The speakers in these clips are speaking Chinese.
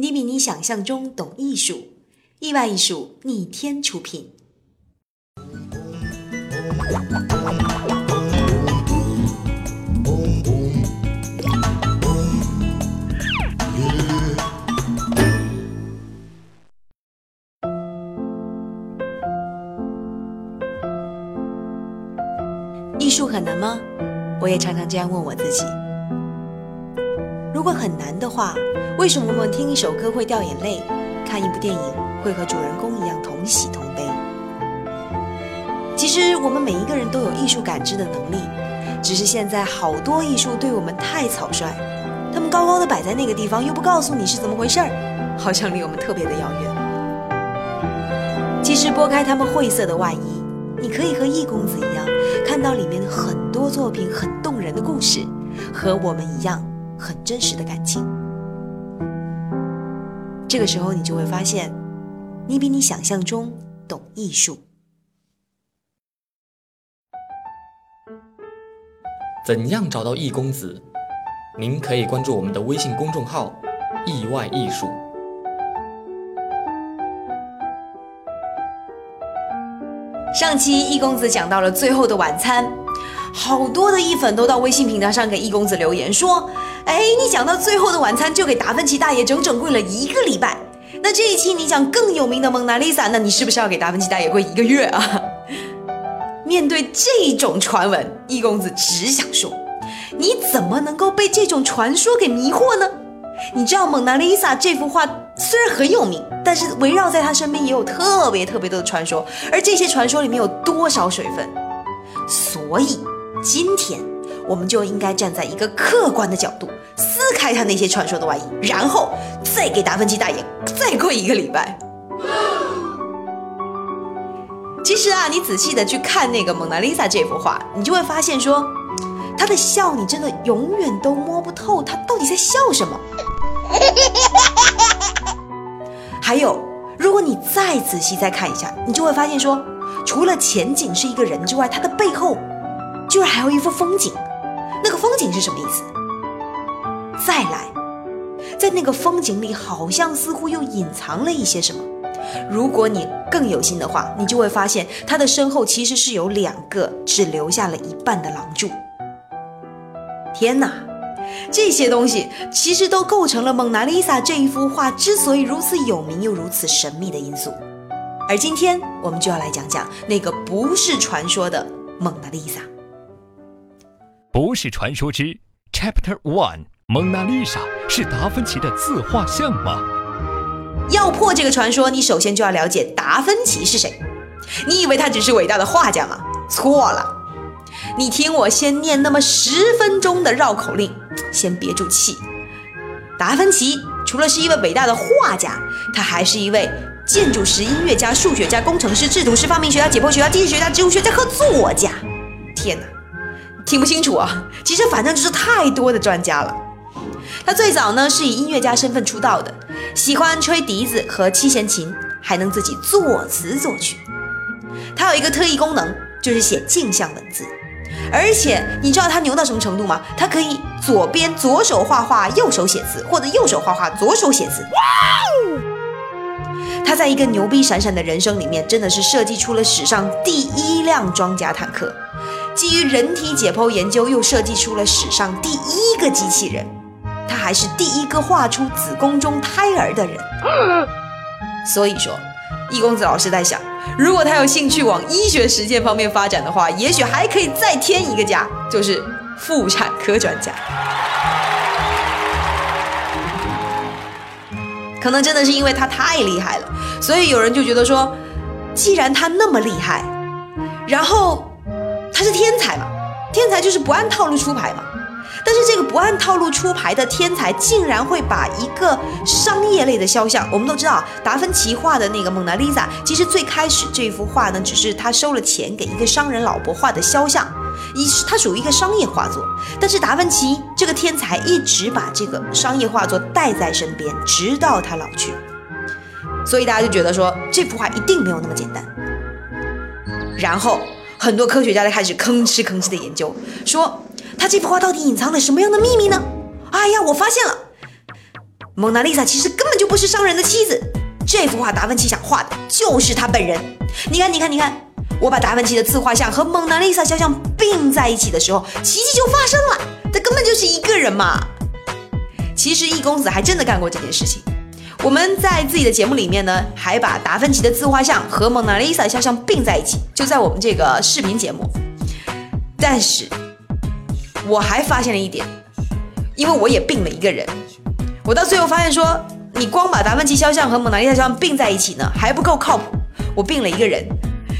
你比你想象中懂艺术，意外艺术逆天出品。艺术很难吗？我也常常这样问我自己。如果很难的话，为什么我们听一首歌会掉眼泪，看一部电影会和主人公一样同喜同悲？其实我们每一个人都有艺术感知的能力，只是现在好多艺术对我们太草率，他们高高的摆在那个地方，又不告诉你是怎么回事儿，好像离我们特别的遥远。其实拨开他们晦涩的外衣，你可以和易公子一样，看到里面很多作品很动人的故事，和我们一样。很真实的感情，这个时候你就会发现，你比你想象中懂艺术。怎样找到易公子？您可以关注我们的微信公众号“意外艺术”。上期易公子讲到了《最后的晚餐》。好多的艺粉都到微信平台上给易公子留言说：“哎，你讲到最后的晚餐就给达芬奇大爷整整跪了一个礼拜。那这一期你讲更有名的蒙娜丽莎，那你是不是要给达芬奇大爷跪一个月啊？” 面对这种传闻，易公子只想说：“你怎么能够被这种传说给迷惑呢？你知道蒙娜丽莎这幅画虽然很有名，但是围绕在他身边也有特别特别多的传说，而这些传说里面有多少水分？所以。”今天，我们就应该站在一个客观的角度，撕开他那些传说的外衣，然后再给达芬奇大爷再跪一个礼拜。其实啊，你仔细的去看那个蒙娜丽莎这幅画，你就会发现说，他的笑，你真的永远都摸不透他到底在笑什么。还有，如果你再仔细再看一下，你就会发现说，除了前景是一个人之外，他的背后。居然还有一幅风景，那个风景是什么意思？再来，在那个风景里，好像似乎又隐藏了一些什么。如果你更有心的话，你就会发现他的身后其实是有两个只留下了一半的廊柱。天哪，这些东西其实都构成了蒙娜丽莎这一幅画之所以如此有名又如此神秘的因素。而今天我们就要来讲讲那个不是传说的蒙娜丽莎。不是传说之 Chapter One，蒙娜丽莎是达芬奇的自画像吗？要破这个传说，你首先就要了解达芬奇是谁。你以为他只是伟大的画家吗？错了。你听我先念那么十分钟的绕口令，先憋住气。达芬奇除了是一位伟大的画家，他还是一位建筑师、音乐家、数学家、工程师、制图师、发明学家、解剖学家、地质学家、植物学家和作家。天哪！听不清楚啊，其实反正就是太多的专家了。他最早呢是以音乐家身份出道的，喜欢吹笛子和七弦琴，还能自己作词作曲。他有一个特异功能，就是写镜像文字。而且你知道他牛到什么程度吗？他可以左边左手画画，右手写字，或者右手画画，左手写字。哇哦！他在一个牛逼闪闪的人生里面，真的是设计出了史上第一辆装甲坦克。基于人体解剖研究，又设计出了史上第一个机器人，他还是第一个画出子宫中胎儿的人。所以说，易公子老师在想，如果他有兴趣往医学实践方面发展的话，也许还可以再添一个家，就是妇产科专家。可能真的是因为他太厉害了，所以有人就觉得说，既然他那么厉害，然后。他是天才嘛？天才就是不按套路出牌嘛。但是这个不按套路出牌的天才，竟然会把一个商业类的肖像，我们都知道，达芬奇画的那个蒙娜丽莎，其实最开始这幅画呢，只是他收了钱给一个商人老伯画的肖像，一它属于一个商业画作。但是达芬奇这个天才一直把这个商业画作带在身边，直到他老去。所以大家就觉得说，这幅画一定没有那么简单。然后。很多科学家都开始吭哧吭哧的研究，说他这幅画到底隐藏了什么样的秘密呢？哎呀，我发现了，蒙娜丽莎其实根本就不是商人的妻子，这幅画达芬奇想画的就是他本人。你看，你看，你看，我把达芬奇的自画像和蒙娜丽莎肖像并在一起的时候，奇迹就发生了，他根本就是一个人嘛。其实易公子还真的干过这件事情。我们在自己的节目里面呢，还把达芬奇的自画像和蒙娜丽莎肖像并在一起，就在我们这个视频节目。但是，我还发现了一点，因为我也并了一个人，我到最后发现说，你光把达芬奇肖像和蒙娜丽莎肖像并在一起呢，还不够靠谱。我并了一个人，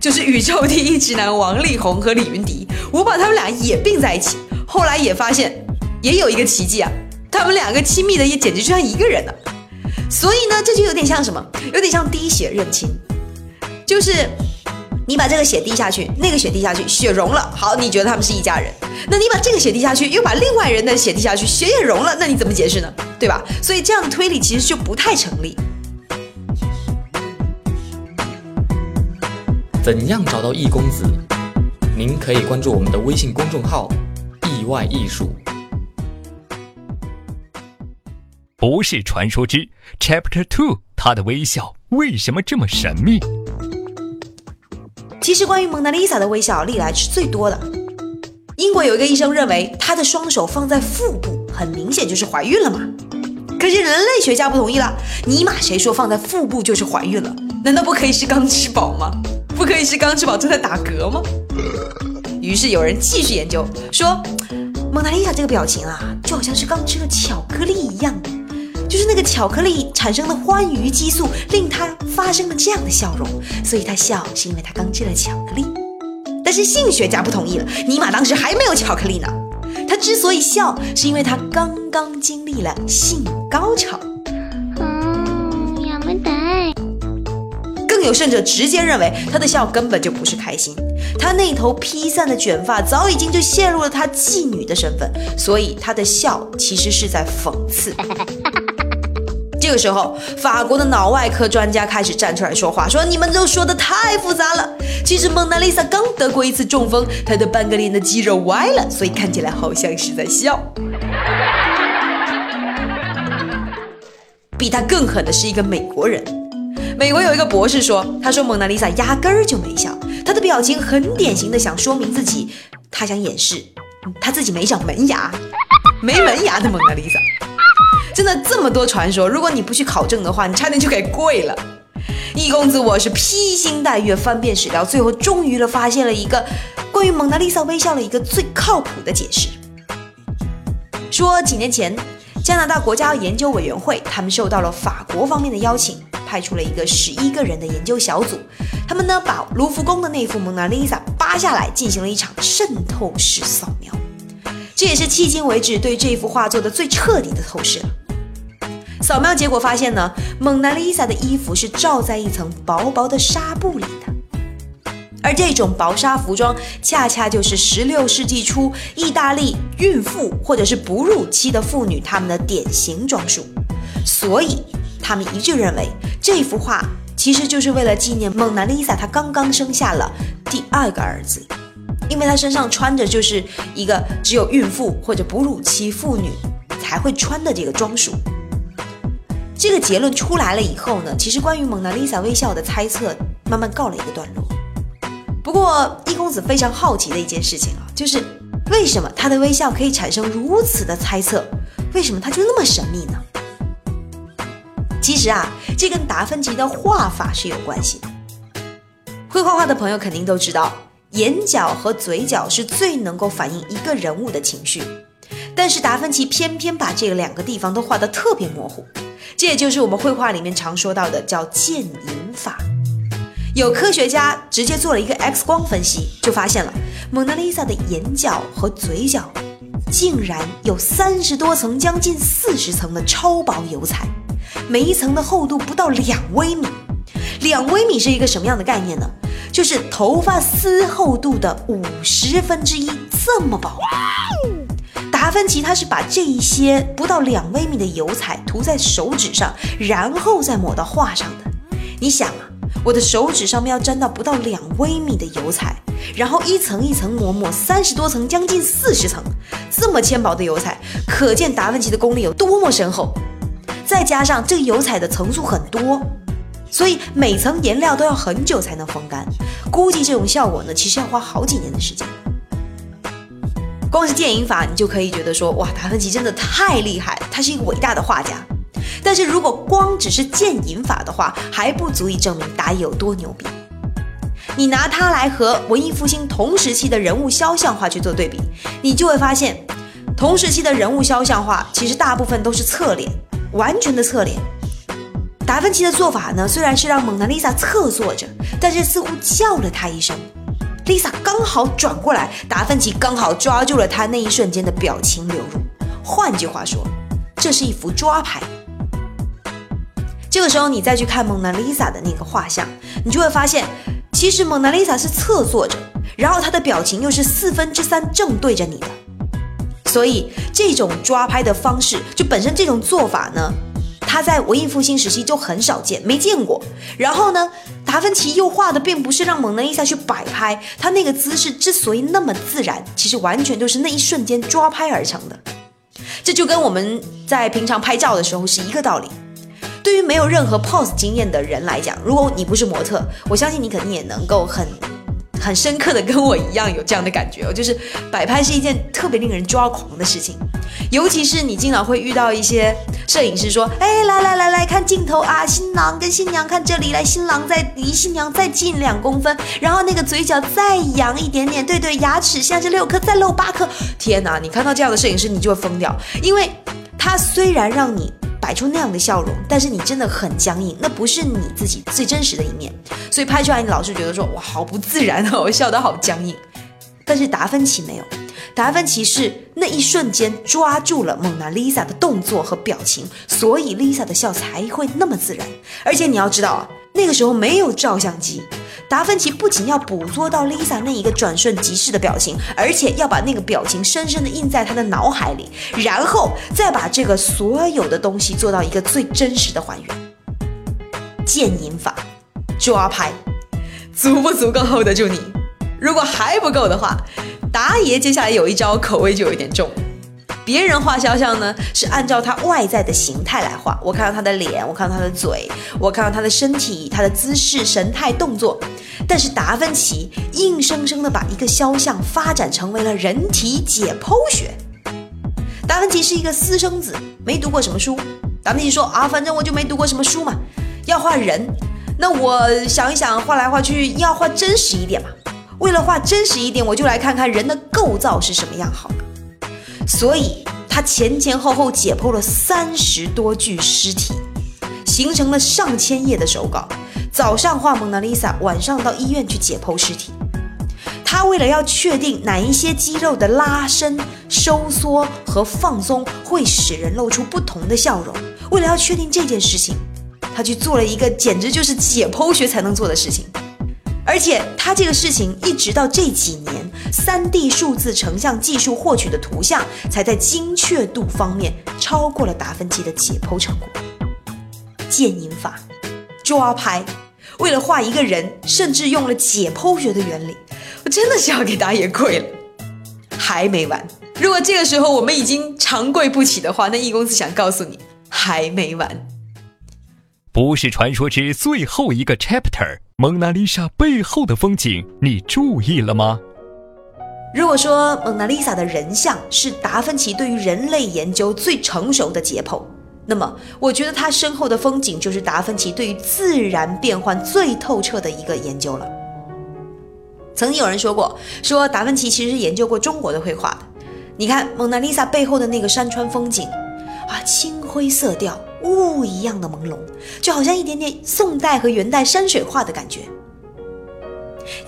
就是宇宙第一直男王力宏和李云迪，我把他们俩也并在一起，后来也发现，也有一个奇迹啊，他们两个亲密的也简直就像一个人了。所以呢，这就有点像什么？有点像滴血认亲，就是你把这个血滴下去，那个血滴下去，血融了，好，你觉得他们是一家人。那你把这个血滴下去，又把另外人的血滴下去，血也融了，那你怎么解释呢？对吧？所以这样的推理其实就不太成立。怎样找到易公子？您可以关注我们的微信公众号“意外艺术”。不是传说之 Chapter Two，他的微笑为什么这么神秘？其实关于蒙娜丽莎的微笑，历来是最多的。英国有一个医生认为，她的双手放在腹部，很明显就是怀孕了嘛。可是人类学家不同意了，尼玛谁说放在腹部就是怀孕了？难道不可以是刚吃饱吗？不可以是刚吃饱正在打嗝吗？于是有人继续研究，说蒙娜丽莎这个表情啊，就好像是刚吃了巧克力一样。就是那个巧克力产生的欢愉激素，令他发生了这样的笑容，所以他笑是因为他刚吃了巧克力。但是性学家不同意了，尼玛当时还没有巧克力呢。他之所以笑，是因为他刚刚经历了性高潮。嗯，亚麻袋。更有甚者，直接认为他的笑根本就不是开心，他那头披散的卷发早已经就陷入了他妓女的身份，所以他的笑其实是在讽刺。这个时候，法国的脑外科专家开始站出来说话，说：“你们都说的太复杂了。其实蒙娜丽莎刚得过一次中风，她的半个脸的肌肉歪了，所以看起来好像是在笑。”比他更狠的是一个美国人。美国有一个博士说：“他说蒙娜丽莎压根儿就没笑，她的表情很典型的想说明自己，他想掩饰他自己没长门牙，没门牙的蒙娜丽莎。”真的这么多传说，如果你不去考证的话，你差点就给跪了。易公子，我是披星戴月翻遍史料，最后终于了发现了一个关于蒙娜丽莎微笑的一个最靠谱的解释。说几年前，加拿大国家研究委员会他们受到了法国方面的邀请，派出了一个十一个人的研究小组，他们呢把卢浮宫的那幅蒙娜丽莎扒下来，进行了一场渗透式扫描，这也是迄今为止对这幅画做的最彻底的透视了。扫描结果发现呢，蒙娜丽莎的衣服是罩在一层薄薄的纱布里的，而这种薄纱服装恰恰就是16世纪初意大利孕妇或者是哺乳期的妇女她们的典型装束，所以他们一致认为这幅画其实就是为了纪念蒙娜丽莎她刚刚生下了第二个儿子，因为她身上穿着就是一个只有孕妇或者哺乳期妇女才会穿的这个装束。这个结论出来了以后呢，其实关于蒙娜丽莎微笑的猜测慢慢告了一个段落。不过易公子非常好奇的一件事情啊，就是为什么他的微笑可以产生如此的猜测？为什么他就那么神秘呢？其实啊，这跟达芬奇的画法是有关系的。会画画的朋友肯定都知道，眼角和嘴角是最能够反映一个人物的情绪，但是达芬奇偏偏把这两个地方都画得特别模糊。这也就是我们绘画里面常说到的叫渐隐法。有科学家直接做了一个 X 光分析，就发现了蒙娜丽莎的眼角和嘴角竟然有三十多层，将近四十层的超薄油彩，每一层的厚度不到两微米。两微米是一个什么样的概念呢？就是头发丝厚度的五十分之一，这么薄。达芬奇他是把这一些不到两微米的油彩涂在手指上，然后再抹到画上的。你想啊，我的手指上面要沾到不到两微米的油彩，然后一层一层抹抹三十多层，将近四十层，这么纤薄的油彩，可见达芬奇的功力有多么深厚。再加上这个油彩的层数很多，所以每层颜料都要很久才能风干。估计这种效果呢，其实要花好几年的时间。光是渐银法，你就可以觉得说，哇，达芬奇真的太厉害，他是一个伟大的画家。但是如果光只是渐银法的话，还不足以证明达也有多牛逼。你拿它来和文艺复兴同时期的人物肖像画去做对比，你就会发现，同时期的人物肖像画其实大部分都是侧脸，完全的侧脸。达芬奇的做法呢，虽然是让蒙娜丽莎侧坐着，但是似乎叫了她一声。Lisa 刚好转过来，达芬奇刚好抓住了他那一瞬间的表情流露。换句话说，这是一幅抓拍。这个时候你再去看蒙娜丽莎的那个画像，你就会发现，其实蒙娜丽莎是侧坐着，然后她的表情又是四分之三正对着你的。所以这种抓拍的方式，就本身这种做法呢。他在文艺复兴时期就很少见，没见过。然后呢，达芬奇又画的并不是让蒙娜丽莎去摆拍，他那个姿势之所以那么自然，其实完全就是那一瞬间抓拍而成的。这就跟我们在平常拍照的时候是一个道理。对于没有任何 pose 经验的人来讲，如果你不是模特，我相信你肯定也能够很。很深刻的跟我一样有这样的感觉，就是摆拍是一件特别令人抓狂的事情，尤其是你经常会遇到一些摄影师说，哎，来来来来看镜头啊，新郎跟新娘看这里，来新郎再离新娘再近两公分，然后那个嘴角再扬一点点，对对，牙齿像是六颗再露八颗，天哪，你看到这样的摄影师你就会疯掉，因为他虽然让你。摆出那样的笑容，但是你真的很僵硬，那不是你自己最真实的一面，所以拍出来你老是觉得说哇好不自然哦，笑得好僵硬。但是达芬奇没有，达芬奇是那一瞬间抓住了蒙娜丽莎的动作和表情，所以丽莎的笑才会那么自然。而且你要知道啊，那个时候没有照相机。达芬奇不仅要捕捉到 Lisa 那一个转瞬即逝的表情，而且要把那个表情深深的印在他的脑海里，然后再把这个所有的东西做到一个最真实的还原。渐银法，抓拍，足不足够 hold 得住你？如果还不够的话，达爷接下来有一招，口味就有点重。别人画肖像呢，是按照他外在的形态来画。我看到他的脸，我看到他的嘴，我看到他的身体、他的姿势、神态、动作。但是达芬奇硬生生的把一个肖像发展成为了人体解剖学。达芬奇是一个私生子，没读过什么书。达芬奇说啊，反正我就没读过什么书嘛，要画人，那我想一想，画来画去要画真实一点嘛。为了画真实一点，我就来看看人的构造是什么样好了。所以他前前后后解剖了三十多具尸体，形成了上千页的手稿。早上画蒙娜丽莎，晚上到医院去解剖尸体。他为了要确定哪一些肌肉的拉伸、收缩和放松会使人露出不同的笑容，为了要确定这件事情，他去做了一个简直就是解剖学才能做的事情。而且他这个事情一直到这几年，3D 数字成像技术获取的图像，才在精确度方面超过了达芬奇的解剖成果。渐银法，抓拍，为了画一个人，甚至用了解剖学的原理，我真的是要给打野跪了。还没完，如果这个时候我们已经长跪不起的话，那易公子想告诉你，还没完。不是传说之最后一个 chapter。蒙娜丽莎背后的风景，你注意了吗？如果说蒙娜丽莎的人像是达芬奇对于人类研究最成熟的解剖，那么我觉得他身后的风景就是达芬奇对于自然变换最透彻的一个研究了。曾经有人说过，说达芬奇其实是研究过中国的绘画的。你看蒙娜丽莎背后的那个山川风景，啊，青灰色调。雾一样的朦胧，就好像一点点宋代和元代山水画的感觉。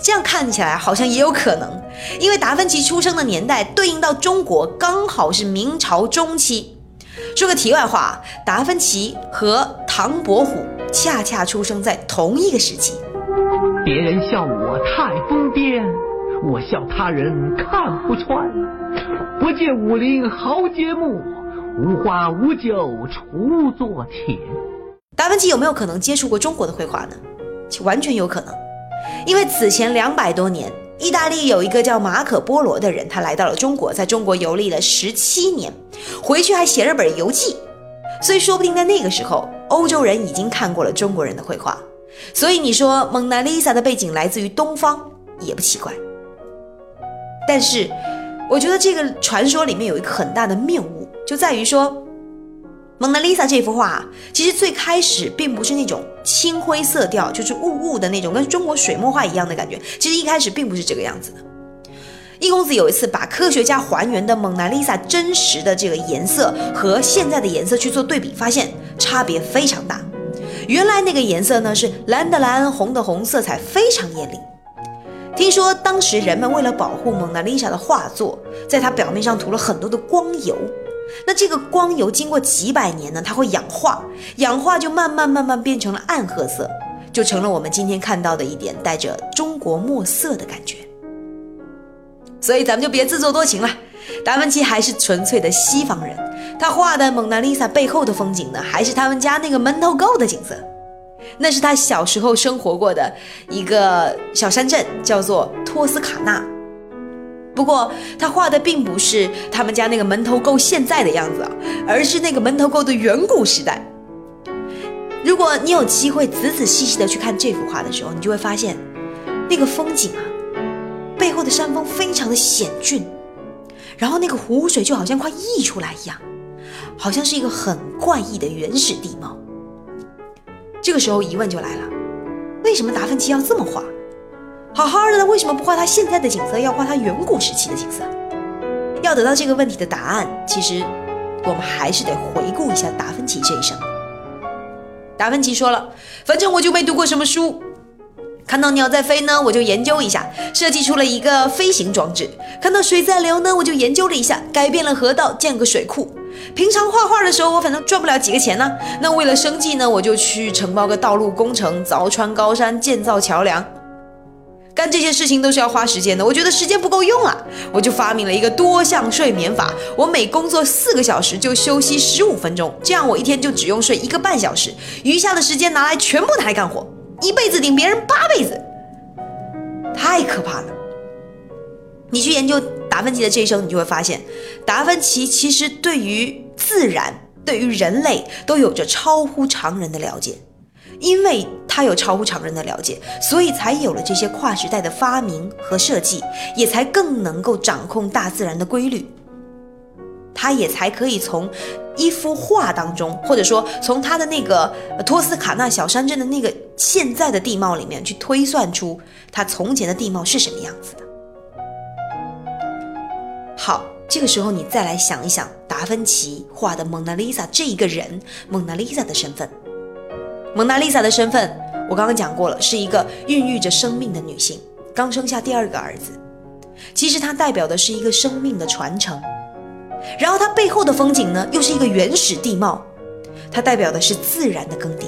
这样看起来好像也有可能，因为达芬奇出生的年代对应到中国刚好是明朝中期。说个题外话，达芬奇和唐伯虎恰恰出生在同一个时期。别人笑我太疯癫，我笑他人看不穿。不见武林豪杰墓。无花无酒锄作田。达芬奇有没有可能接触过中国的绘画呢？完全有可能，因为此前两百多年，意大利有一个叫马可波罗的人，他来到了中国，在中国游历了十七年，回去还写了本游记。所以说不定在那个时候，欧洲人已经看过了中国人的绘画。所以你说蒙娜丽莎的背景来自于东方也不奇怪。但是，我觉得这个传说里面有一个很大的谬误，就在于说，蒙娜丽莎这幅画其实最开始并不是那种青灰色调，就是雾雾的那种，跟中国水墨画一样的感觉。其实一开始并不是这个样子的。易公子有一次把科学家还原的蒙娜丽莎真实的这个颜色和现在的颜色去做对比，发现差别非常大。原来那个颜色呢是蓝的蓝，红的红，色彩非常艳丽。听说当时人们为了保护蒙娜丽莎的画作，在它表面上涂了很多的光油。那这个光油经过几百年呢，它会氧化，氧化就慢慢慢慢变成了暗褐色，就成了我们今天看到的一点带着中国墨色的感觉。所以咱们就别自作多情了，达芬奇还是纯粹的西方人，他画的蒙娜丽莎背后的风景呢，还是他们家那个门头沟的景色，那是他小时候生活过的一个小山镇，叫做托斯卡纳。不过他画的并不是他们家那个门头沟现在的样子啊，而是那个门头沟的远古时代。如果你有机会仔仔细细的去看这幅画的时候，你就会发现那个风景啊。背后的山峰非常的险峻，然后那个湖水就好像快溢出来一样，好像是一个很怪异的原始地貌。这个时候疑问就来了：为什么达芬奇要这么画？好好的，为什么不画他现在的景色，要画他远古时期的景色？要得到这个问题的答案，其实我们还是得回顾一下达芬奇这一生。达芬奇说了：“反正我就没读过什么书。”看到鸟在飞呢，我就研究一下，设计出了一个飞行装置；看到水在流呢，我就研究了一下，改变了河道，建个水库。平常画画的时候，我反正赚不了几个钱呢。那为了生计呢，我就去承包个道路工程，凿穿高山，建造桥梁。干这些事情都是要花时间的，我觉得时间不够用啊，我就发明了一个多项睡眠法。我每工作四个小时就休息十五分钟，这样我一天就只用睡一个半小时，余下的时间拿来全部拿来干活。一辈子顶别人八辈子，太可怕了。你去研究达芬奇的这一生，你就会发现，达芬奇其实对于自然、对于人类都有着超乎常人的了解。因为他有超乎常人的了解，所以才有了这些跨时代的发明和设计，也才更能够掌控大自然的规律。他也才可以从一幅画当中，或者说从他的那个托斯卡纳小山镇的那个现在的地貌里面去推算出他从前的地貌是什么样子的。好，这个时候你再来想一想达芬奇画的蒙娜丽莎这一个人，蒙娜丽莎的身份。蒙娜丽莎的身份，我刚刚讲过了，是一个孕育着生命的女性，刚生下第二个儿子。其实它代表的是一个生命的传承。然后它背后的风景呢，又是一个原始地貌，它代表的是自然的更迭。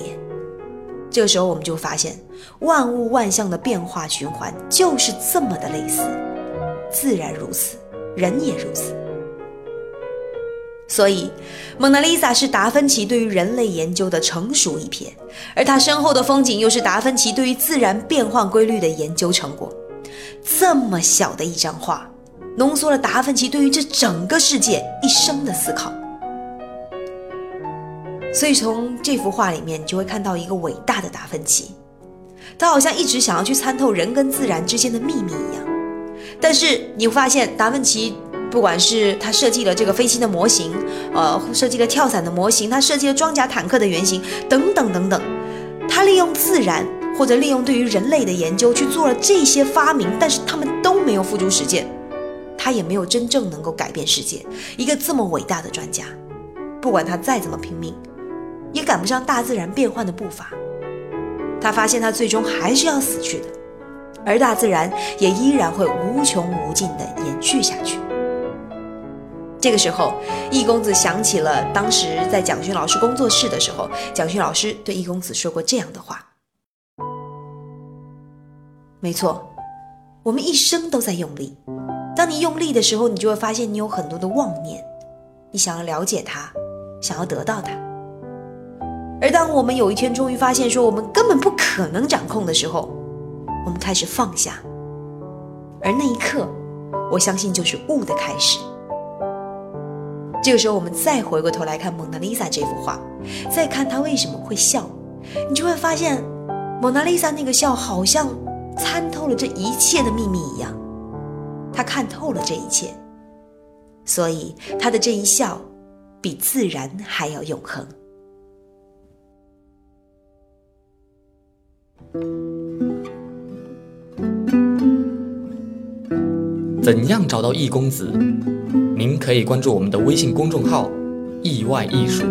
这个时候我们就发现，万物万象的变化循环就是这么的类似，自然如此，人也如此。所以，蒙娜丽莎是达芬奇对于人类研究的成熟一瞥，而他身后的风景又是达芬奇对于自然变换规律的研究成果。这么小的一张画。浓缩了达芬奇对于这整个世界一生的思考，所以从这幅画里面，你就会看到一个伟大的达芬奇，他好像一直想要去参透人跟自然之间的秘密一样。但是你会发现，达芬奇不管是他设计了这个飞机的模型，呃，设计了跳伞的模型，他设计了装甲坦克的原型，等等等等，他利用自然或者利用对于人类的研究去做了这些发明，但是他们都没有付诸实践。他也没有真正能够改变世界。一个这么伟大的专家，不管他再怎么拼命，也赶不上大自然变换的步伐。他发现他最终还是要死去的，而大自然也依然会无穷无尽的延续下去。这个时候，易公子想起了当时在蒋勋老师工作室的时候，蒋勋老师对易公子说过这样的话：“没错，我们一生都在用力。”当你用力的时候，你就会发现你有很多的妄念，你想要了解它，想要得到它。而当我们有一天终于发现说我们根本不可能掌控的时候，我们开始放下，而那一刻，我相信就是悟的开始。这个时候，我们再回过头来看蒙娜丽莎这幅画，再看她为什么会笑，你就会发现，蒙娜丽莎那个笑好像参透了这一切的秘密一样，她看透了这一切，所以她的这一笑比自然还要永恒。怎样找到易公子？您可以关注我们的微信公众号意外艺术。